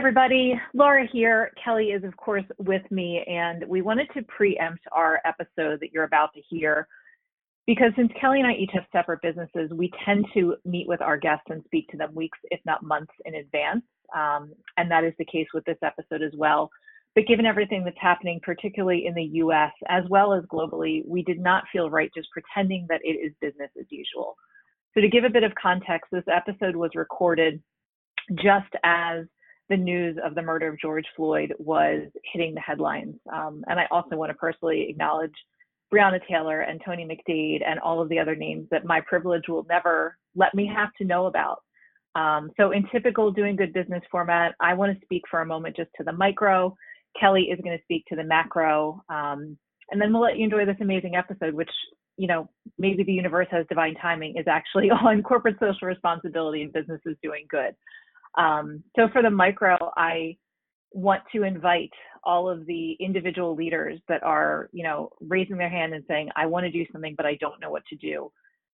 everybody. Laura here. Kelly is, of course, with me, and we wanted to preempt our episode that you're about to hear because since Kelly and I each have separate businesses, we tend to meet with our guests and speak to them weeks, if not months, in advance. Um, and that is the case with this episode as well. But given everything that's happening, particularly in the US as well as globally, we did not feel right just pretending that it is business as usual. So, to give a bit of context, this episode was recorded just as the news of the murder of George Floyd was hitting the headlines. Um, and I also want to personally acknowledge Breonna Taylor and Tony McDade and all of the other names that my privilege will never let me have to know about. Um, so, in typical doing good business format, I want to speak for a moment just to the micro. Kelly is going to speak to the macro. Um, and then we'll let you enjoy this amazing episode, which, you know, maybe the universe has divine timing, is actually on corporate social responsibility and businesses doing good. Um, so for the micro, I want to invite all of the individual leaders that are, you know, raising their hand and saying, I want to do something, but I don't know what to do.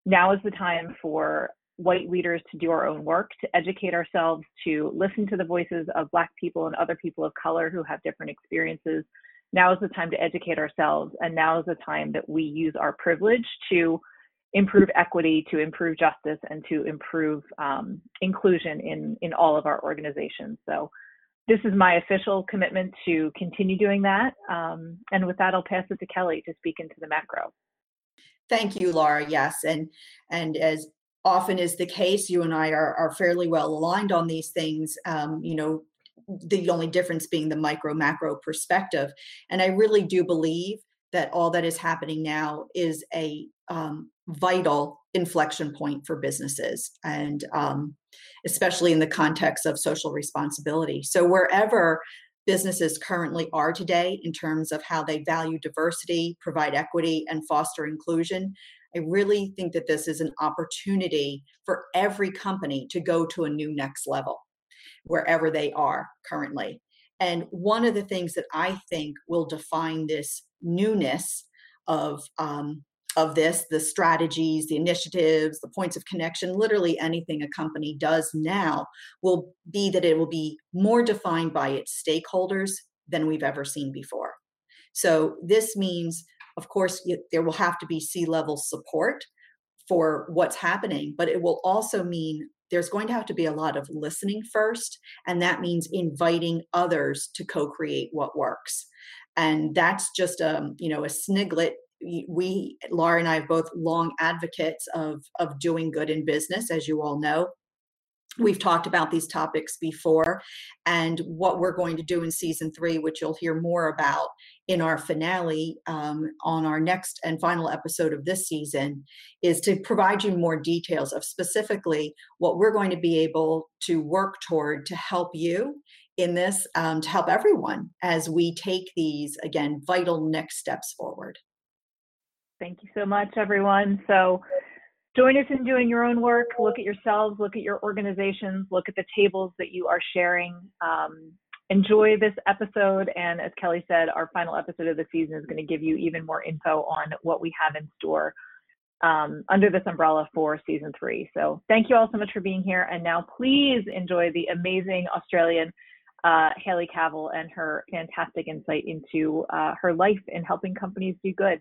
Now is the time for white leaders to do our own work, to educate ourselves, to listen to the voices of Black people and other people of color who have different experiences. Now is the time to educate ourselves, and now is the time that we use our privilege to improve equity, to improve justice, and to improve um, inclusion in, in all of our organizations. So this is my official commitment to continue doing that. Um, and with that, I'll pass it to Kelly to speak into the macro. Thank you, Laura. Yes, and and as often is the case, you and I are, are fairly well aligned on these things. Um, you know, the only difference being the micro macro perspective. And I really do believe that all that is happening now is a um, vital inflection point for businesses and um, especially in the context of social responsibility. So wherever businesses currently are today in terms of how they value diversity provide equity and foster inclusion i really think that this is an opportunity for every company to go to a new next level wherever they are currently. And one of the things that i think will define this newness of um, of this the strategies the initiatives the points of connection literally anything a company does now will be that it will be more defined by its stakeholders than we've ever seen before. So this means of course there will have to be C-level support for what's happening but it will also mean there's going to have to be a lot of listening first and that means inviting others to co-create what works. And that's just a um, you know a sniglet we laura and i have both long advocates of of doing good in business as you all know. We've talked about these topics before and what we're going to do in season three which you'll hear more about in our finale um, on our next and final episode of this season is to provide you more details of specifically what we're going to be able to work toward to help you in this um, to help everyone as we take these again vital next steps forward Thank you so much, everyone. So join us in doing your own work. Look at yourselves, look at your organizations, look at the tables that you are sharing. Um, enjoy this episode. And as Kelly said, our final episode of the season is going to give you even more info on what we have in store um, under this umbrella for season three. So thank you all so much for being here. And now please enjoy the amazing Australian uh, Hayley Cavill and her fantastic insight into uh, her life in helping companies do good.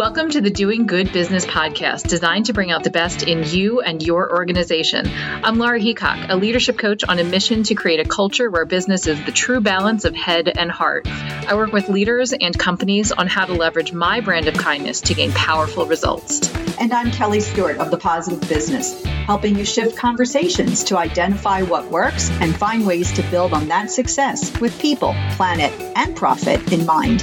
Welcome to the Doing Good Business podcast, designed to bring out the best in you and your organization. I'm Laura Heacock, a leadership coach on a mission to create a culture where business is the true balance of head and heart. I work with leaders and companies on how to leverage my brand of kindness to gain powerful results. And I'm Kelly Stewart of The Positive Business, helping you shift conversations to identify what works and find ways to build on that success with people, planet, and profit in mind.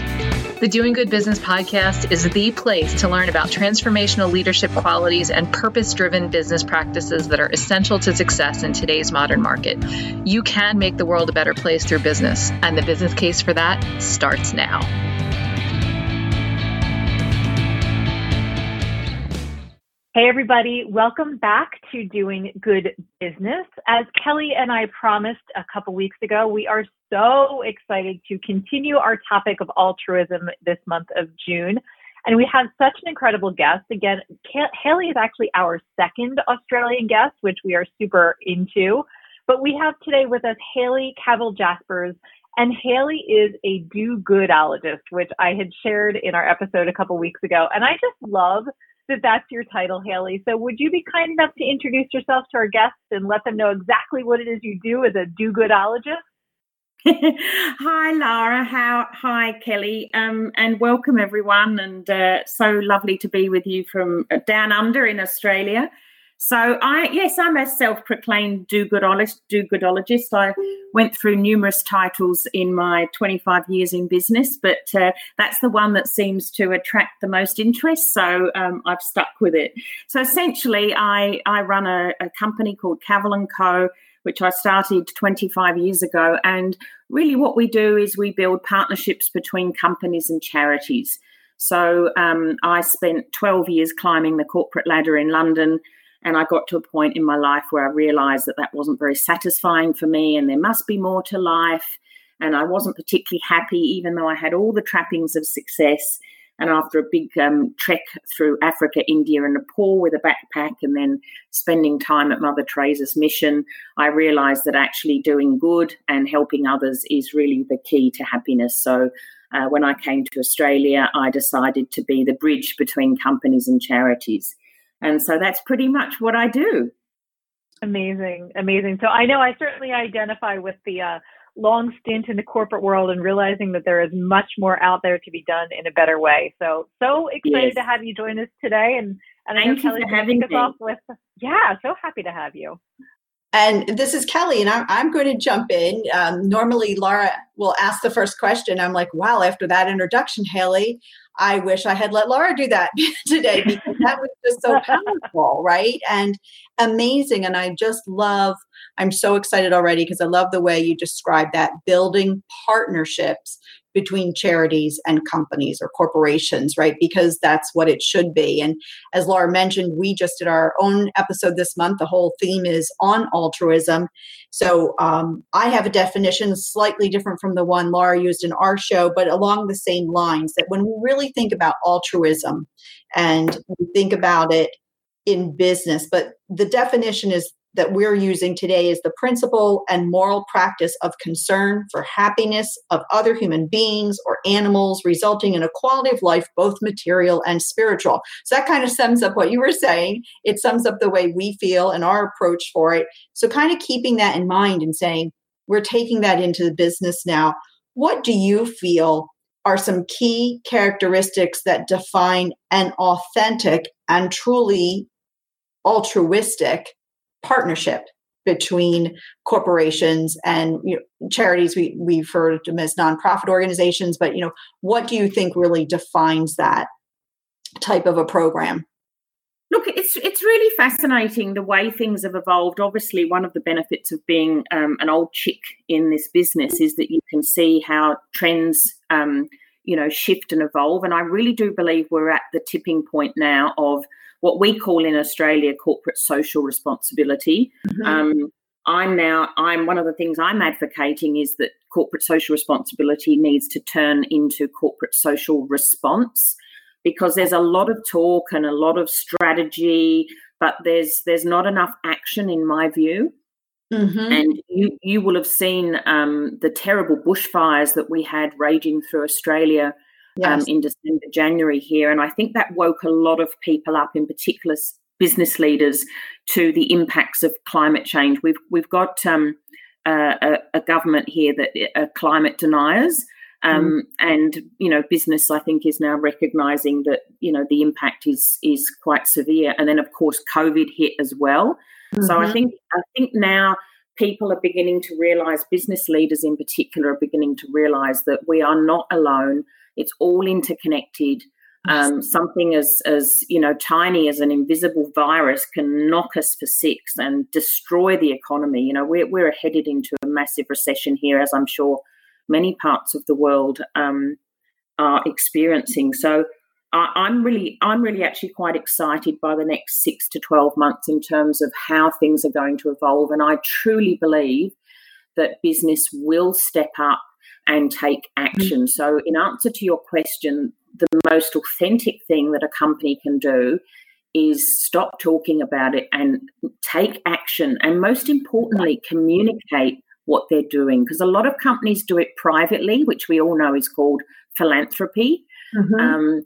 The Doing Good Business podcast is the place to learn about transformational leadership qualities and purpose driven business practices that are essential to success in today's modern market. You can make the world a better place through business, and the business case for that starts now. Hey, everybody, welcome back to Doing Good Business. As Kelly and I promised a couple weeks ago, we are so excited to continue our topic of altruism this month of June. And we have such an incredible guest. Again, Haley is actually our second Australian guest, which we are super into. But we have today with us Haley Cavill Jaspers, and Haley is a do goodologist, which I had shared in our episode a couple weeks ago. And I just love that that's your title, Haley. So would you be kind enough to introduce yourself to our guests and let them know exactly what it is you do as a do goodologist? hi Lara, how hi Kelly, um, and welcome everyone, and uh, so lovely to be with you from down under in Australia. So I yes, I'm a self-proclaimed do-goodologist. Do-goodologist. I went through numerous titles in my 25 years in business, but uh, that's the one that seems to attract the most interest. So um, I've stuck with it. So essentially, I I run a, a company called Cavill and Co which I started 25 years ago. And really, what we do is we build partnerships between companies and charities. So um, I spent 12 years climbing the corporate ladder in London. And I got to a point in my life where I realized that that wasn't very satisfying for me and there must be more to life. And I wasn't particularly happy, even though I had all the trappings of success. And after a big um, trek through Africa, India, and Nepal with a backpack, and then spending time at Mother Teresa's mission, I realized that actually doing good and helping others is really the key to happiness. So uh, when I came to Australia, I decided to be the bridge between companies and charities. And so that's pretty much what I do. Amazing, amazing. So I know I certainly identify with the uh, long stint in the corporate world and realizing that there is much more out there to be done in a better way. So so excited yes. to have you join us today, and and Thank I know Kelly for having us off with yeah, so happy to have you. And this is Kelly, and I'm, I'm going to jump in. Um, normally, Laura will ask the first question. I'm like, wow, after that introduction, Haley, I wish I had let Laura do that today because that was just so powerful, right? And amazing. And I just love, I'm so excited already because I love the way you describe that building partnerships between charities and companies or corporations, right? Because that's what it should be. And as Laura mentioned, we just did our own episode this month. The whole theme is on altruism. So um, I have a definition slightly different from the one Laura used in our show, but along the same lines that when we really think about altruism and we think about it in business, but the definition is that we're using today is the principle and moral practice of concern for happiness of other human beings or animals, resulting in a quality of life, both material and spiritual. So that kind of sums up what you were saying. It sums up the way we feel and our approach for it. So, kind of keeping that in mind and saying, we're taking that into the business now. What do you feel are some key characteristics that define an authentic and truly altruistic partnership between corporations and you know, charities. We, we've heard them as nonprofit organizations but you know what do you think really defines that type of a program? Look it's it's really fascinating the way things have evolved. Obviously one of the benefits of being um, an old chick in this business is that you can see how trends um, you know shift and evolve and i really do believe we're at the tipping point now of what we call in Australia corporate social responsibility. Mm-hmm. Um, I'm now, I'm one of the things I'm advocating is that corporate social responsibility needs to turn into corporate social response because there's a lot of talk and a lot of strategy, but there's there's not enough action in my view. Mm-hmm. And you you will have seen um, the terrible bushfires that we had raging through Australia yes. um, in December, January here. And I think that woke a lot of people up, in particular business leaders, to the impacts of climate change. We've we've got um, a, a, government here that are uh, climate deniers. Um, mm. And you know, business I think is now recognizing that you know the impact is is quite severe. And then of course, COVID hit as well. Mm-hmm. So I mm-hmm. think I think now people are beginning to realize, business leaders in particular are beginning to realize that we are not alone. It's all interconnected. Um, something as as you know tiny as an invisible virus can knock us for six and destroy the economy. You know we're we're headed into a massive recession here, as I'm sure many parts of the world um, are experiencing. So I'm really I'm really actually quite excited by the next six to twelve months in terms of how things are going to evolve, and I truly believe that business will step up and take action. Mm-hmm. So, in answer to your question, the most authentic thing that a company can do is stop talking about it and take action. And most importantly, communicate what they're doing. Because a lot of companies do it privately, which we all know is called philanthropy. Mm-hmm. Um,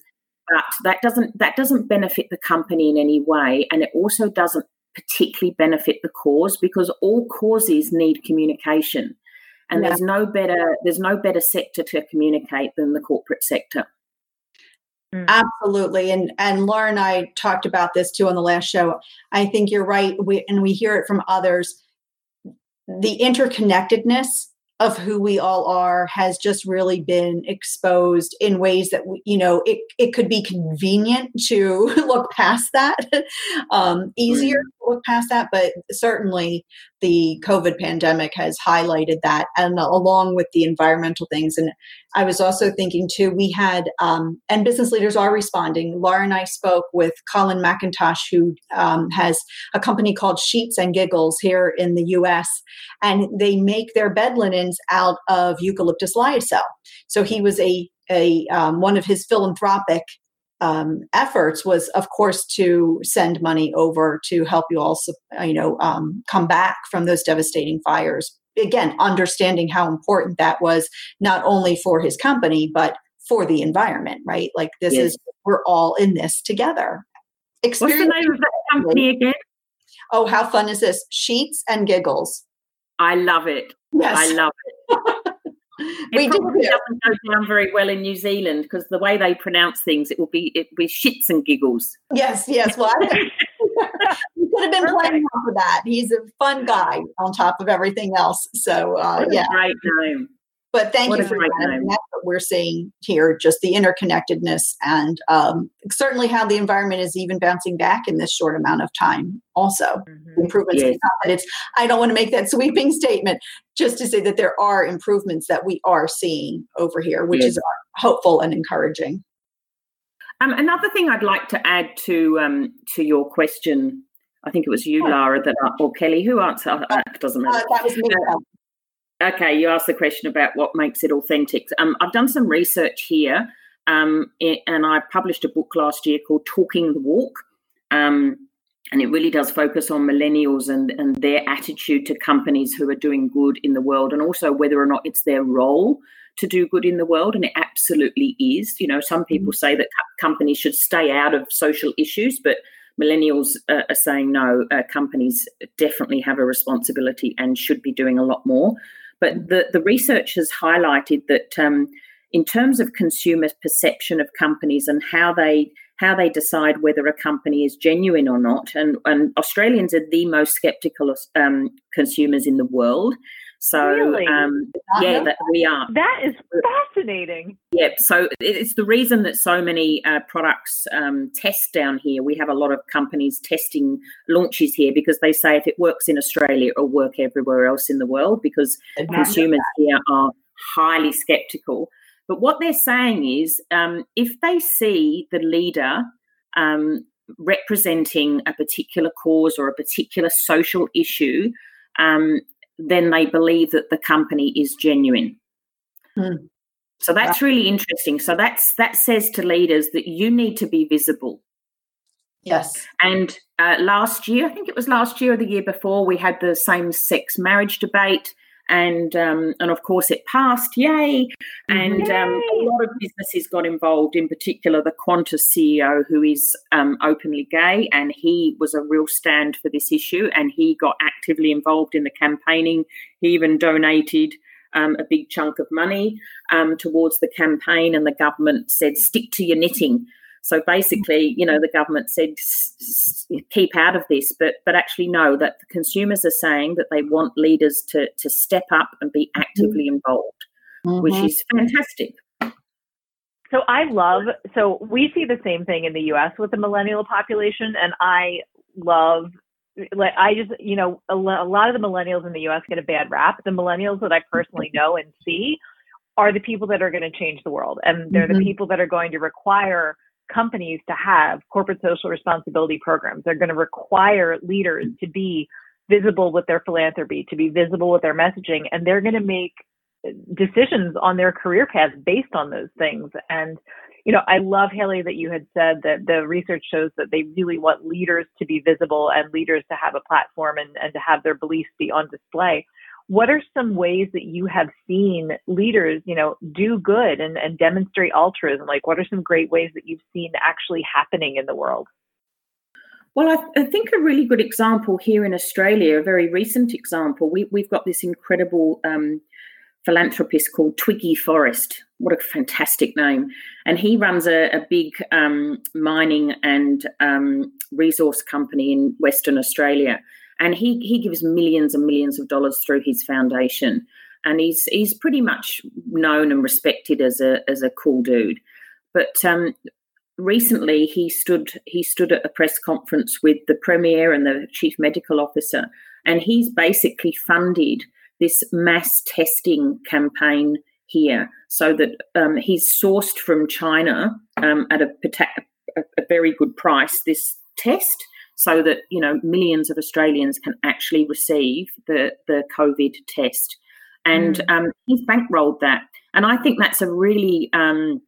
but that doesn't that doesn't benefit the company in any way, and it also doesn't particularly benefit the cause because all causes need communication, and yeah. there's no better there's no better sector to communicate than the corporate sector. Mm. Absolutely. And and Laura and I talked about this too on the last show. I think you're right. We and we hear it from others. The interconnectedness of who we all are has just really been exposed in ways that you know it, it could be convenient to look past that um, easier to look past that but certainly the covid pandemic has highlighted that and along with the environmental things. And i was also thinking too we had um, and business leaders are responding. Laura and i spoke with colin mcintosh who um, has a company called sheets and giggles here in the us and they make their bed linens out of eucalyptus lyocell so he was a a um, one of his philanthropic um, efforts was, of course, to send money over to help you all, you know, um, come back from those devastating fires. Again, understanding how important that was not only for his company but for the environment, right? Like this yes. is we're all in this together. What's the name of that company again? Oh, how fun is this? Sheets and giggles. I love it. Yes. I love it. we probably doesn't go down very well in New Zealand because the way they pronounce things, it will be it will be shits and giggles. Yes, yes. Well, he could have been playing off of that. He's a fun guy on top of everything else. So uh, yeah, great name. But thank what you for that. That's what we're seeing here, just the interconnectedness and um, certainly how the environment is even bouncing back in this short amount of time. Also, mm-hmm. improvements. Yes. It's, I don't want to make that sweeping statement, just to say that there are improvements that we are seeing over here, which yes. is hopeful and encouraging. Um, another thing I'd like to add to um, to your question, I think it was you, Lara, that or Kelly, who answered. Uh, doesn't matter. Uh, that was me. Okay, you asked the question about what makes it authentic. Um, I've done some research here, um, and I published a book last year called Talking the Walk. Um, and it really does focus on millennials and, and their attitude to companies who are doing good in the world, and also whether or not it's their role to do good in the world. And it absolutely is. You know, some people mm-hmm. say that companies should stay out of social issues, but millennials uh, are saying no, uh, companies definitely have a responsibility and should be doing a lot more. But the, the research has highlighted that um, in terms of consumer perception of companies and how they how they decide whether a company is genuine or not, and, and Australians are the most skeptical um, consumers in the world. So really? um, yeah, that we are. That is fascinating. Yeah, so it's the reason that so many uh, products um, test down here. We have a lot of companies testing launches here because they say if it works in Australia, it'll work everywhere else in the world because consumers here are highly skeptical. But what they're saying is, um, if they see the leader um, representing a particular cause or a particular social issue, um, then they believe that the company is genuine. Hmm. So that's really interesting. So that's that says to leaders that you need to be visible. Yes. And uh, last year, I think it was last year or the year before, we had the same sex marriage debate and um, and of course it passed, yay! And yay. Um, a lot of businesses got involved. In particular, the Qantas CEO, who is um, openly gay, and he was a real stand for this issue, and he got actively involved in the campaigning. He even donated. Um, a big chunk of money um, towards the campaign, and the government said, "Stick to your knitting." So basically, you know, the government said keep out of this, but but actually no, that the consumers are saying that they want leaders to to step up and be mm-hmm. actively involved, mm-hmm. which is fantastic. So I love so we see the same thing in the US with the millennial population and I love like I just you know a, lot of the millennials in the US get a bad rap. The millennials that I personally know and see are the people that are going to change the world and they're mm-hmm. the people that are going to require companies to have corporate social responsibility programs. They're going to require leaders to be visible with their philanthropy, to be visible with their messaging, and they're going to make decisions on their career paths based on those things. And you know, I love Haley that you had said that the research shows that they really want leaders to be visible and leaders to have a platform and, and to have their beliefs be on display what are some ways that you have seen leaders you know do good and, and demonstrate altruism like what are some great ways that you've seen actually happening in the world well, I, I, think a really good example here in Australia, a very recent example, we, have got this incredible um, philanthropist called Twiggy Forrest. What a fantastic name. And he runs a, a big um, mining and um, resource company in Western Australia and he he gives millions and millions of dollars through his foundation, and he's he's pretty much known and respected as a as a cool dude. But um, recently, he stood he stood at a press conference with the premier and the chief medical officer, and he's basically funded this mass testing campaign here, so that um, he's sourced from China um, at a, a very good price this test so that you know millions of Australians can actually receive the the COVID test. And mm. um, he's bankrolled that, and I think that's a really um,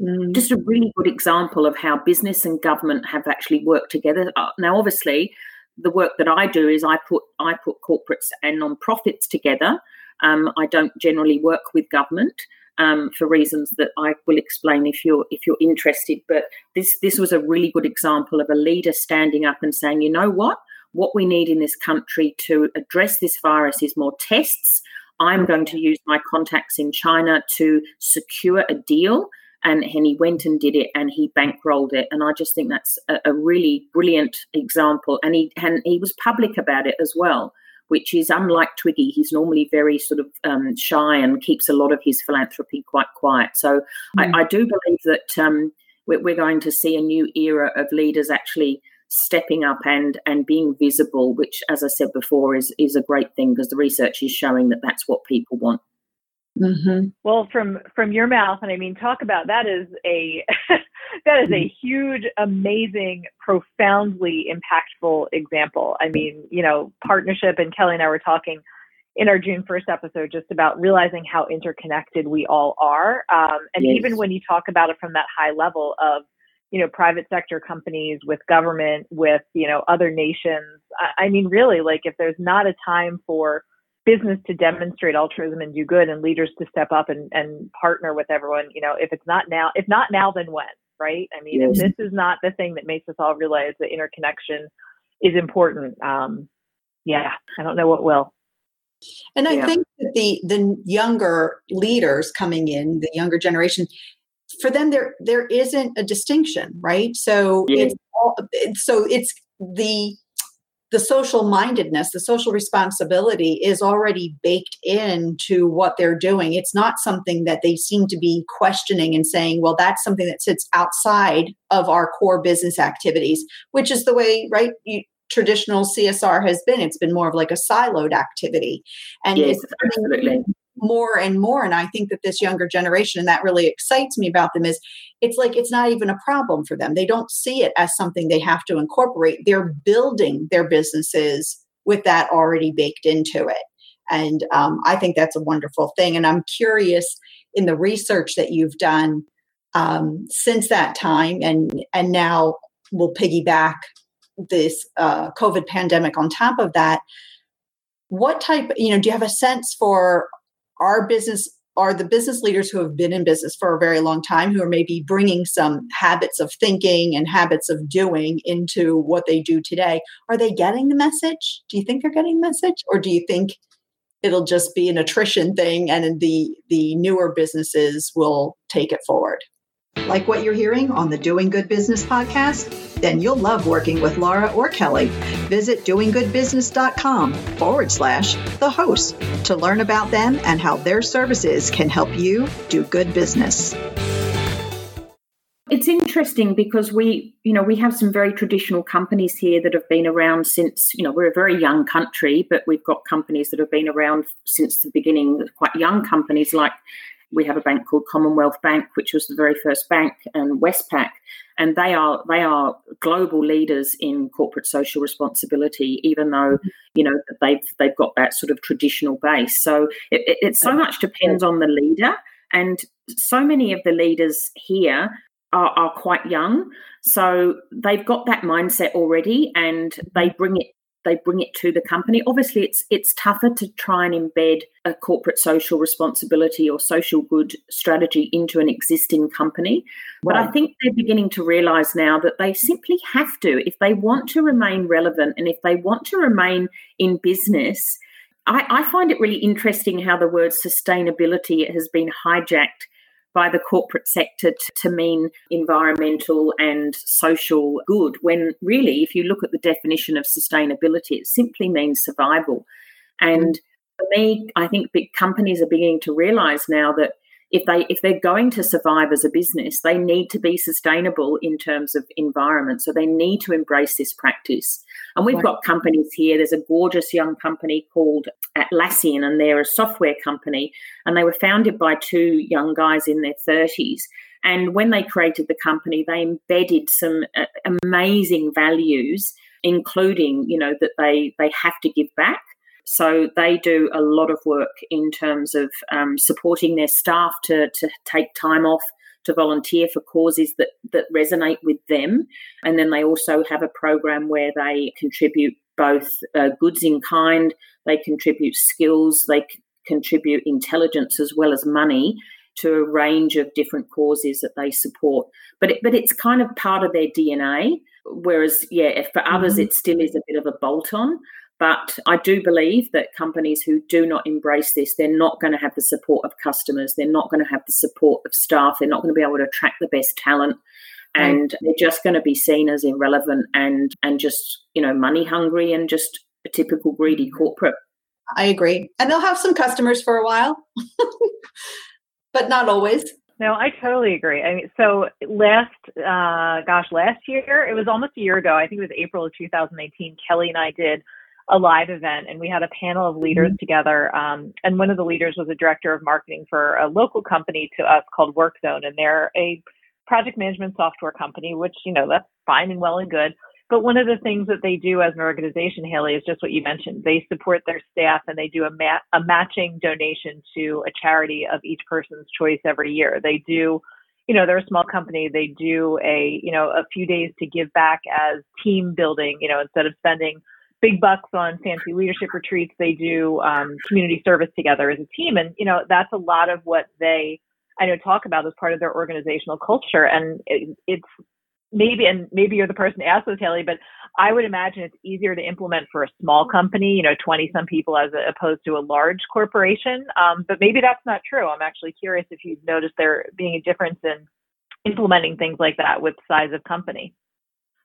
mm. just a really good example of how business and government have actually worked together. Uh, now, obviously, the work that I do is I put I put corporates and non-profits together. Um, I don't generally work with government um, for reasons that I will explain if you're if you're interested. But this this was a really good example of a leader standing up and saying, you know what, what we need in this country to address this virus is more tests. I'm going to use my contacts in China to secure a deal. And, he went and did it and he bankrolled it. And I just think that's a, a really brilliant example. And he and he was public about it as well which is unlike Twiggy. He's normally very sort of um, shy and keeps a lot of his philanthropy quite quiet. So mm. I, I, do believe that um, we're, we're, going to see a new era of leaders actually stepping up and and being visible, which, as I said before, is is a great thing because the research is showing that that's what people want. Mm-hmm. Well, from from your mouth, and I mean, talk about that is a that is a mm-hmm. huge, amazing, profoundly impactful example. I mean, you know, partnership, and Kelly and I were talking in our June 1st episode just about realizing how interconnected we all are. Um, and yes. even when you talk about it from that high level of, you know, private sector companies with government, with, you know, other nations, I, I mean, really, like if there's not a time for business to demonstrate altruism and do good and leaders to step up and, and partner with everyone, you know, if it's not now, if not now, then when? right? I mean, yes. if this is not the thing that makes us all realize that interconnection is important, um, yeah, I don't know what will. And I yeah. think that the the younger leaders coming in, the younger generation, for them there there isn't a distinction, right? So yeah. it's all, so it's the the social mindedness, the social responsibility is already baked into what they're doing. It's not something that they seem to be questioning and saying, well, that's something that sits outside of our core business activities, which is the way, right? You, traditional CSR has been. It's been more of like a siloed activity. And yes, absolutely more and more and i think that this younger generation and that really excites me about them is it's like it's not even a problem for them. They don't see it as something they have to incorporate. They're building their businesses with that already baked into it. And um, i think that's a wonderful thing and i'm curious in the research that you've done um, since that time and and now we'll piggyback this uh, covid pandemic on top of that. What type you know do you have a sense for our business are the business leaders who have been in business for a very long time who are maybe bringing some habits of thinking and habits of doing into what they do today are they getting the message? Do you think they're getting the message? Or do you think it'll just be an attrition thing and the the newer businesses will take it forward like what you're hearing on the doing good business podcast then you'll love working with Laura or Kelly. Visit doinggoodbusiness.com forward slash the host to learn about them and how their services can help you do good business. It's interesting because we, you know, we have some very traditional companies here that have been around since, you know, we're a very young country, but we've got companies that have been around since the beginning, quite young companies like we have a bank called Commonwealth Bank, which was the very first bank, and Westpac, and they are they are global leaders in corporate social responsibility. Even though you know they've they've got that sort of traditional base, so it, it, it so much depends on the leader And so many of the leaders here are, are quite young. So they've got that mindset already and they mm-hmm. bring it they bring it to the company. Obviously, it's it's tougher to try and embed a corporate social responsibility or social good strategy into an existing company. But I think they're beginning to realise now that they simply have to, if they want to remain relevant and if they want to remain in business. I, I find it really interesting how the word sustainability has been hijacked by the corporate sector to, to, mean environmental and social good, when really, if you look at the definition of sustainability, it simply means survival. And for me, I think big companies are beginning to realize now that if they if they're going to survive as a business, they need to be sustainable in terms of environment. So they need to embrace this practice. And we've got companies here. There's a gorgeous young company called Atlassian, and they're a software company. And they were founded by two young guys in their 30s. And when they created the company, they embedded some uh, amazing values, including, you know, that they they have to give back so they do a lot of work in terms of um, supporting their staff to, to take time off to volunteer for causes that, that resonate with them. And then they also have a program where they contribute both uh, goods in kind, they contribute skills, they c- contribute intelligence as well as money to a range of different causes that they support. But it, but it's kind of part of their DNA. Whereas, yeah, for others, mm-hmm. it still is a bit of a bolt on. But I do believe that companies who do not embrace this, they're not going to have the support of customers. They're not going to have the support of staff. They're not going to be able to attract the best talent. And they're just going to be seen as irrelevant and and just, you know, money hungry and just a typical greedy mm-hmm. corporate. I agree. And they'll have some customers for a while, but not always. No, I totally agree. I mean, so last, uh, gosh, last year, it was almost a year ago. I think it was April of 2018. Kelly and I did a live event and we had a panel of leaders mm-hmm. together. Um, and one of the leaders was a director of marketing for a local company to us called WorkZone. And they're a project management software company, which, you know, that's fine and well and good. But one of the things that they do as an organization, Haley, is just what you mentioned. They support their staff and they do a, ma- a matching donation to a charity of each person's choice every year. They do you know they're a small company they do a you know a few days to give back as team building you know instead of spending big bucks on fancy leadership retreats. They do um, community service together as a team, and you know that's a lot of what they I know talk about as part of their organizational culture. And it, it's maybe and maybe you're the person to ask this, Haley, but I would imagine it's easier to implement for a small company, you know, 20 some people as opposed to a large corporation. Um, but maybe that's not true. I'm actually curious if you've noticed there being a difference in implementing things like that with size of company.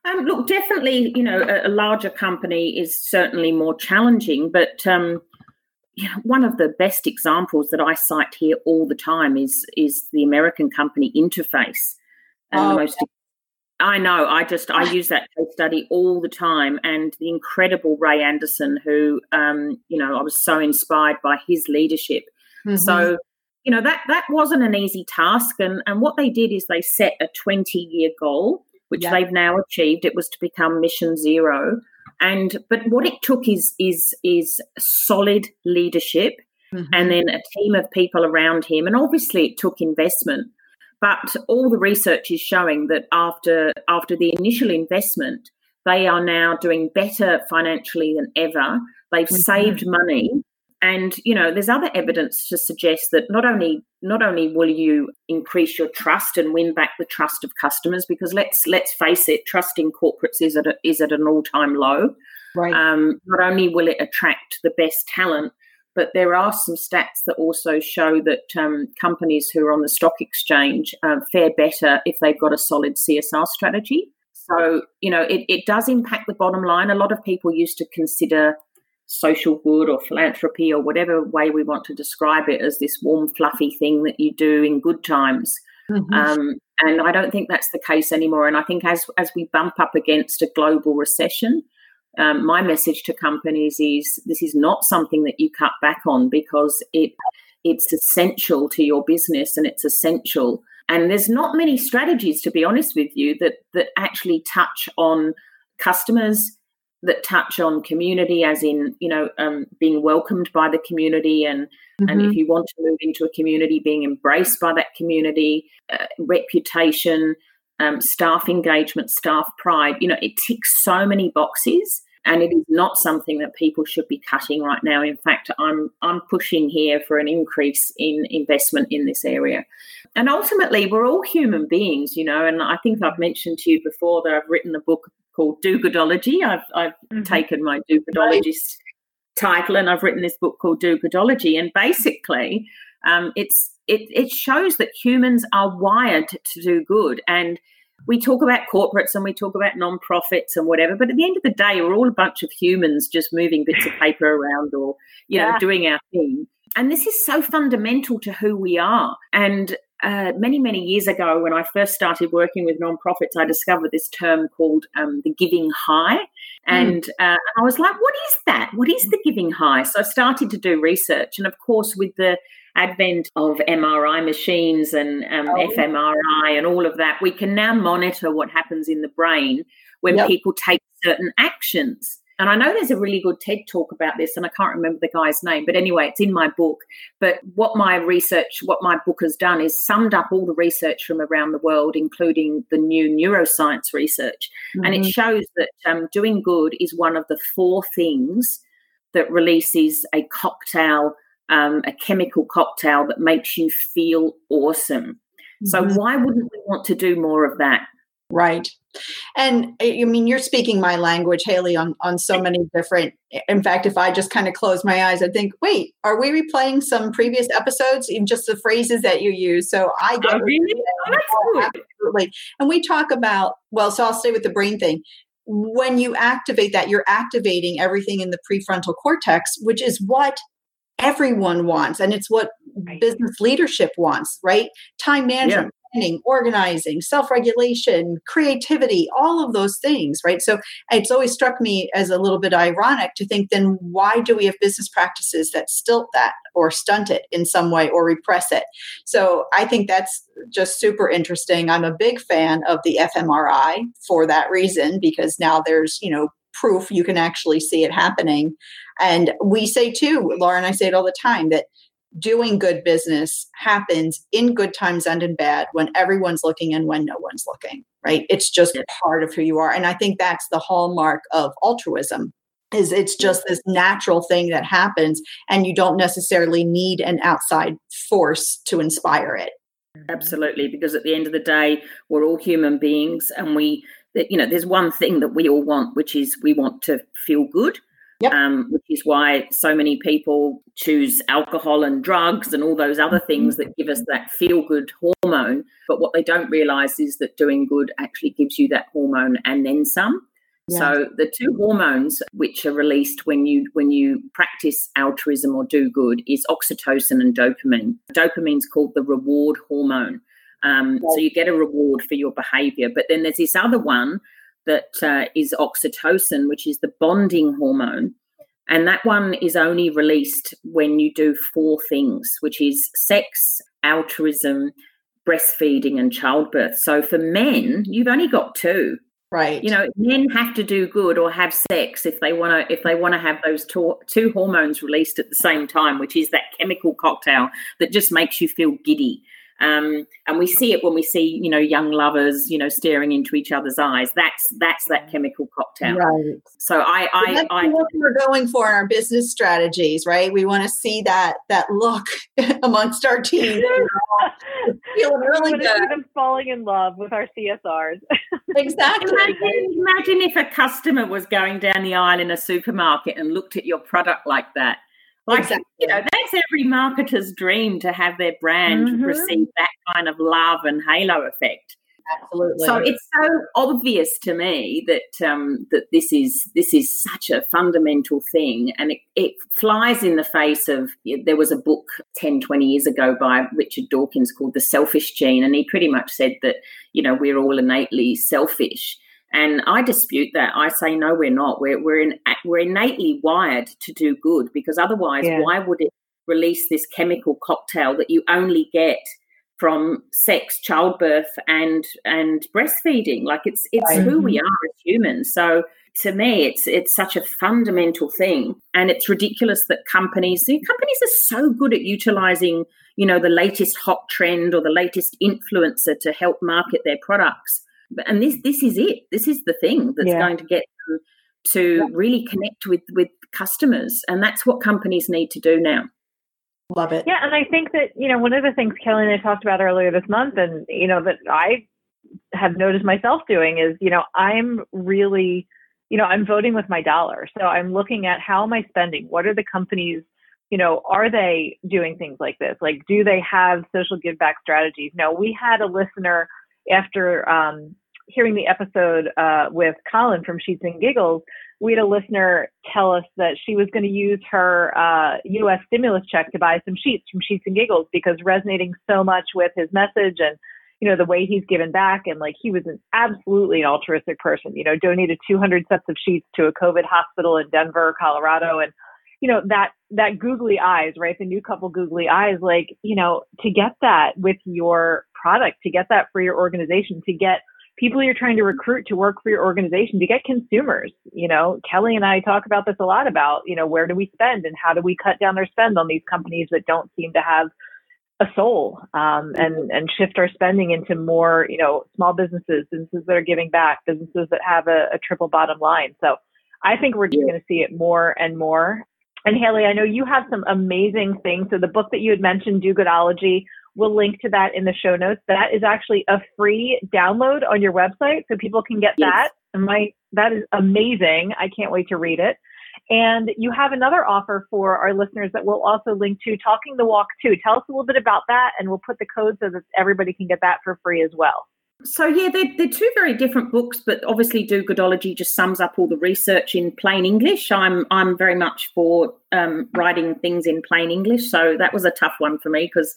Um, look, definitely, you know, a, a, larger company is certainly more challenging, but um, you know, one of the best examples that I cite here all the time is is the American company Interface, and oh, the most. I know. I just I use that case study all the time, and the incredible Ray Anderson, who um, you know I was so inspired by his leadership. Mm-hmm. So you know that that wasn't an easy task, and and what they did is they set a twenty year goal which yeah. they've now achieved. It was to become mission zero. And but what it took is is is solid leadership mm-hmm. and then a team of people around him. And obviously it took investment. But all the research is showing that after after the initial investment, they are now doing better financially than ever. They've mm-hmm. saved money and you know there's other evidence to suggest that not only not only will you increase your trust and win back the trust of customers because let's let's face it trust in corporates is at a, is at an all-time low. Right. Um, not only will it attract the best talent but there are some stats that also show that um, companies who are on the stock exchange uh, fare better if they've got a solid csr strategy. So you know it, it does impact the bottom line. A lot of people used to consider social good or philanthropy or whatever way we want to describe it as this warm, fluffy thing that you do in good times. Mm-hmm. Um, and I don't think that's the case anymore. And I think as as we bump up against a global recession, um, my message to companies is this is not something that you cut back on because it it's essential to your business and it's essential. And there's not many strategies, to be honest with you, that that actually touch on customers that touch on community, as in you know um, being welcomed by the community, and mm-hmm. and if mm-hmm. you want to move into a community, being embraced by that community, uh, reputation, um, staff engagement, staff pride. You know, it ticks so many boxes and it is not something that people should be cutting right now. In fact, I'm I'm pushing here for an increase in investment in this area. And ultimately, we're all human beings, you know. And I think I've mentioned to you before that I've written a book called Do Goodology. I've I've mm-hmm. taken my Do Goodologist right. title and I've written this book called Do Goodology. And basically, um, it's it, it shows that humans are wired to do good and we talk about corporates and we talk about non-profits and whatever but at the end of the day we're all a bunch of humans just moving bits of paper around or you yeah. know doing our thing and this is so fundamental to who we are and uh, many many years ago when i first started working with non-profits i discovered this term called um, the giving high hmm. and uh, I was like, what is that? What is the giving high? So I started to do research. And of course, with the advent of MRI machines and um, oh. fMRI and all of that, we can now monitor what happens in the brain when yep. people take certain actions. And I know there's a really good TED talk about this, and I can't remember the guy's name, but anyway, it's in my book. But what my research, what my book has done is summed up all the research from around the world, including the new neuroscience research. Mm-hmm. And it mm-hmm. shows that um, doing good is one of the four things that releases a cocktail um, a chemical cocktail that makes you feel awesome. Mm-hmm. So, why wouldn't we want to do more of that? Right. And eh, I mean, you're speaking my language, Haley, on, on so many different. In fact, if I just kind of close my eyes, I think, wait, are we replaying some previous episodes? Even just the phrases that you use. So I get oh, really? absolutely. And we talk about, well, so I'll stay with the brain thing. When you activate that, you're activating everything in the prefrontal cortex, which is what everyone wants and it's what right. business leadership wants right time management. Planning organizing self-regulation creativity all of those things right? So it's always struck me as a little bit ironic to think then why do we have business practices that stilt that or stunt it in some way or repress it? So i think that's just super interesting. I'm a big fan of the fmri for that reason because now there's you know proof you can actually see it happening. And we say too, Laura and I say it all the time, that doing good business happens in good times and in bad when everyone's looking and when no one's looking, right? It's just part of who you are. And I think that's the hallmark of altruism is it's just this natural thing that happens and you don't necessarily need an outside force to inspire it absolutely because at the end of the day we're all human beings and we you know, there's one thing that we all want, which is we want to feel good. Yep. Um, which is why so many people choose alcohol and drugs and all those other mm-hmm. things that give us that feel good hormone. But what they don't realize is that doing good actually gives you that hormone and then some. Yeah. So the two hormones which are released when you when you practice altruism or do good is oxytocin and dopamine. Dopamine's called the reward hormone. Um, So you get a reward for your behavior. But then there's this other one that uh, is oxytocin, which is the bonding hormone. And that one is only released when you do four things, which is sex, altruism, breastfeeding, and childbirth. So for men, you've only got two. Right. You know, men have to do good or have sex if they want to if they want to have those two, two hormones released at the same time, which is that chemical cocktail that just makes you feel giddy. Um, and we see it when we see, you know, young lovers, you know, staring into each other's eyes. That's that's that chemical cocktail. Right. So I, I, that's I, what we're going for in our business strategies, right? We want to see that that look amongst our team. feeling really good. Them falling in love with our CSRs. exactly. Imagine, imagine if a customer was going down the aisle in a supermarket and looked at your product like that. Like, exactly. you know, that's every marketer's dream to have their brand mm-hmm. receive that kind of love and halo effect. Absolutely. So it's so obvious to me that um, that this is this is such a fundamental thing, and it, it flies in the face of. There was a book 10, 20 years ago by Richard Dawkins called The Selfish Gene, and he pretty much said that you know we're all innately selfish. And I dispute that. I say no, we're not. We're we're in, we're innately wired to do good because otherwise, yeah. why would it release this chemical cocktail that you only get from sex, childbirth, and and breastfeeding? Like it's it's right. who we mm-hmm. are as humans. So to me, it's it's such a fundamental thing, and it's ridiculous that companies companies are so good at utilizing you know the latest hot trend or the latest influencer to help market their products. And this this is it. This is the thing that's yeah. going to get them to yeah. really connect with with customers, and that's what companies need to do now. Love it. Yeah, and I think that you know one of the things Kelly and I talked about earlier this month, and you know that I have noticed myself doing is you know I'm really you know I'm voting with my dollar, so I'm looking at how am I spending? What are the companies you know, are they doing things like this? Like, do they have social give back strategies? No, we had a listener after um, hearing the episode uh, with Colin from Sheets and Giggles. We had a listener tell us that she was going to use her uh, U.S. stimulus check to buy some sheets from Sheets and Giggles because resonating so much with his message and you know the way he's given back and like he was an absolutely an altruistic person. You know, donated 200 sets of sheets to a COVID hospital in Denver, Colorado, and you know that that googly eyes right the new couple googly eyes like you know to get that with your product to get that for your organization to get people you're trying to recruit to work for your organization to get consumers you know kelly and i talk about this a lot about you know where do we spend and how do we cut down their spend on these companies that don't seem to have a soul um, and and shift our spending into more you know small businesses businesses that are giving back businesses that have a, a triple bottom line so I think we're just going to see it more and more. And Haley, I know you have some amazing things. So the book that you had mentioned, Do Goodology, we'll link to that in the show notes. That is actually a free download on your website, so people can get that. And my that is amazing. I can't wait to read it. And you have another offer for our listeners that we'll also link to Talking the Walk too. Tell us a little bit about that, and we'll put the code so that everybody can get that for free as well. So yeah, they're, they're two very different books, but obviously Do Goodology just sums up all the research in plain English. I'm I'm very much for um, writing things in plain English, so that was a tough one for me because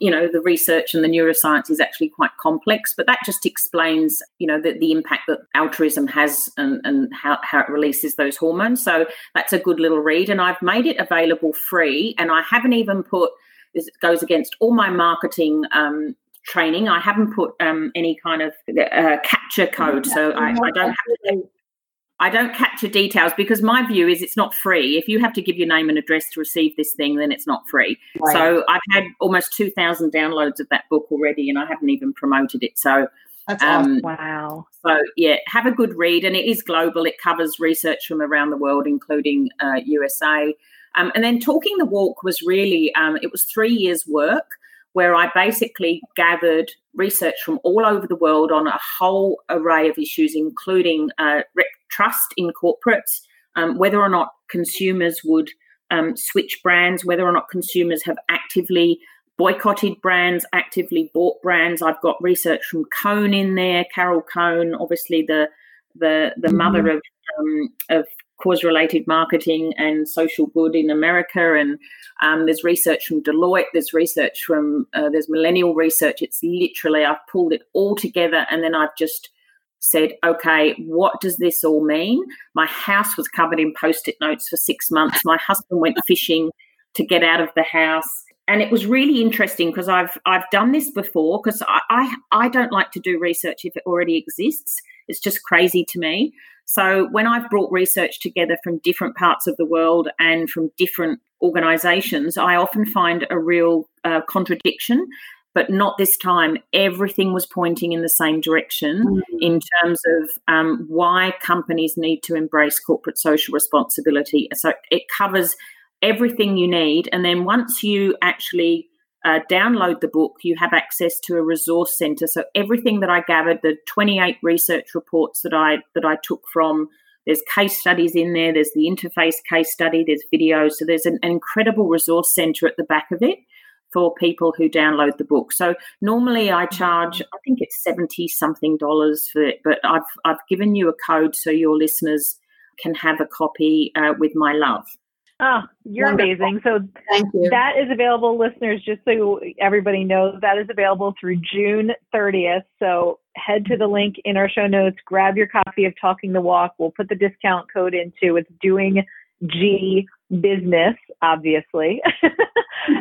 you know the research and the neuroscience is actually quite complex. But that just explains you know the, the impact that altruism has and, and how, how it releases those hormones. So that's a good little read, and I've made it available free, and I haven't even put this goes against all my marketing um, training. I haven't put um, any kind of uh, capture code, so I, I don't have to. I don't capture details because my view is it's not free. If you have to give your name and address to receive this thing, then it's not free. Right. So I've had almost 2,000 downloads of that book already, and I haven't even promoted it. So, That's um, awesome. wow. So, yeah, have a good read. And it is global, it covers research from around the world, including uh, USA. Um, and then Talking the Walk was really, um, it was three years' work where I basically gathered research from all over the world on a whole array of issues, including uh, trust in corporates, um, whether or not consumers would um, switch brands, whether or not consumers have actively boycotted brands, actively bought brands. I've got research from Cone in there, Carol Cone, obviously the the the mm-hmm. mother of um, of cause related marketing and social good in America. And um, there's research from Deloitte, there's research from, uh, there's millennial research. It's literally, I've pulled it all together and then I've just said, okay, what does this all mean? My house was covered in post it notes for six months. My husband went fishing to get out of the house. And it was really interesting because I've I've done this before because I, I I don't like to do research if it already exists. It's just crazy to me. So when I've brought research together from different parts of the world and from different organizations, I often find a real uh, contradiction. But not this time. Everything was pointing in the same direction mm-hmm. in terms of um, why companies need to embrace corporate social responsibility. So it covers everything you need. And then once you actually uh, download the book, you have access to a resource center. So everything that I gathered, the 28 research reports that I that I took from, there's case studies in there. There's the interface case study. There's videos. So there's an, incredible resource center at the back of it for people who download the book. So normally I charge, I think it's seventy something dollars for it, but I've I've given you a code so your listeners can have a copy uh, with my love. Oh, you're Wonderful. amazing. So Thank you. that is available, listeners, just so everybody knows, that is available through June 30th. So head to the link in our show notes, grab your copy of Talking the Walk. We'll put the discount code into it's doing G business, obviously.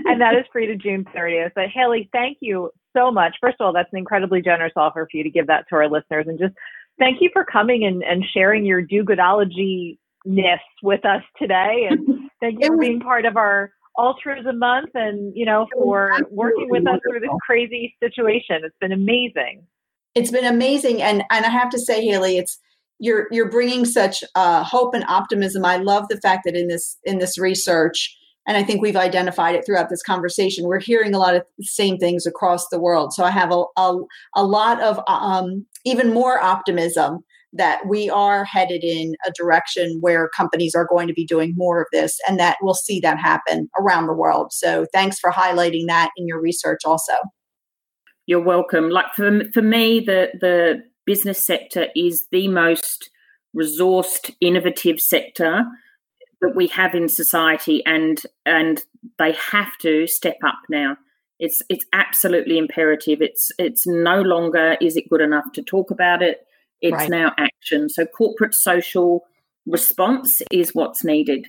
and that is free to June 30th. But Haley, thank you so much. First of all, that's an incredibly generous offer for you to give that to our listeners and just thank you for coming and, and sharing your do goodology ness with us today. And thank you for being part of our altruism month and, you know, for working with us through this crazy situation. It's been amazing. It's been amazing. And, and I have to say, Haley, it's, you're, you're bringing such uh, hope and optimism. I love the fact that in this, in this research, and I think we've identified it throughout this conversation. We're hearing a lot of the same things across the world. So I have a, a, a lot of um, even more optimism that we are headed in a direction where companies are going to be doing more of this and that we'll see that happen around the world. So thanks for highlighting that in your research also. You're welcome. Like for, for me, the, the business sector is the most resourced, innovative sector that we have in society and and they have to step up now it's it's absolutely imperative it's it's no longer is it good enough to talk about it it's right. now action. So corporate social response is what's needed.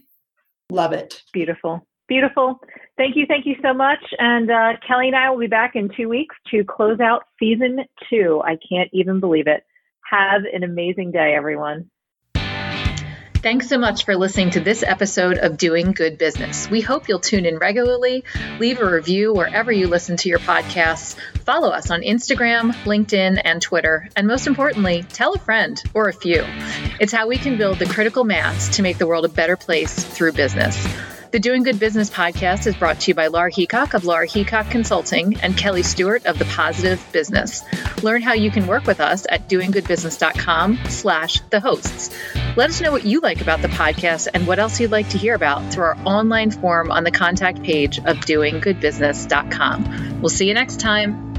Love it. Beautiful. Beautiful. Thank you. Thank you so much. And uh, Kelly and I will be back in two weeks to close out season two. I can't even believe it. Have an amazing day, everyone. Thanks so much for listening to this episode of Doing Good Business. We hope you'll tune in regularly, leave a review wherever you listen to your podcasts, follow us on Instagram, LinkedIn, and Twitter, and most importantly, tell a friend or a few. It's how we can build the critical mass to make the world a better place through business. The Doing Good Business podcast is brought to you by Laura Heacock of Laura Heacock Consulting and Kelly Stewart of The Positive Business. Learn how you can work with us at doinggoodbusiness.com slash the hosts. Let us know what you like about the podcast and what else you'd like to hear about through our online form on the contact page of doinggoodbusiness.com. We'll see you next time.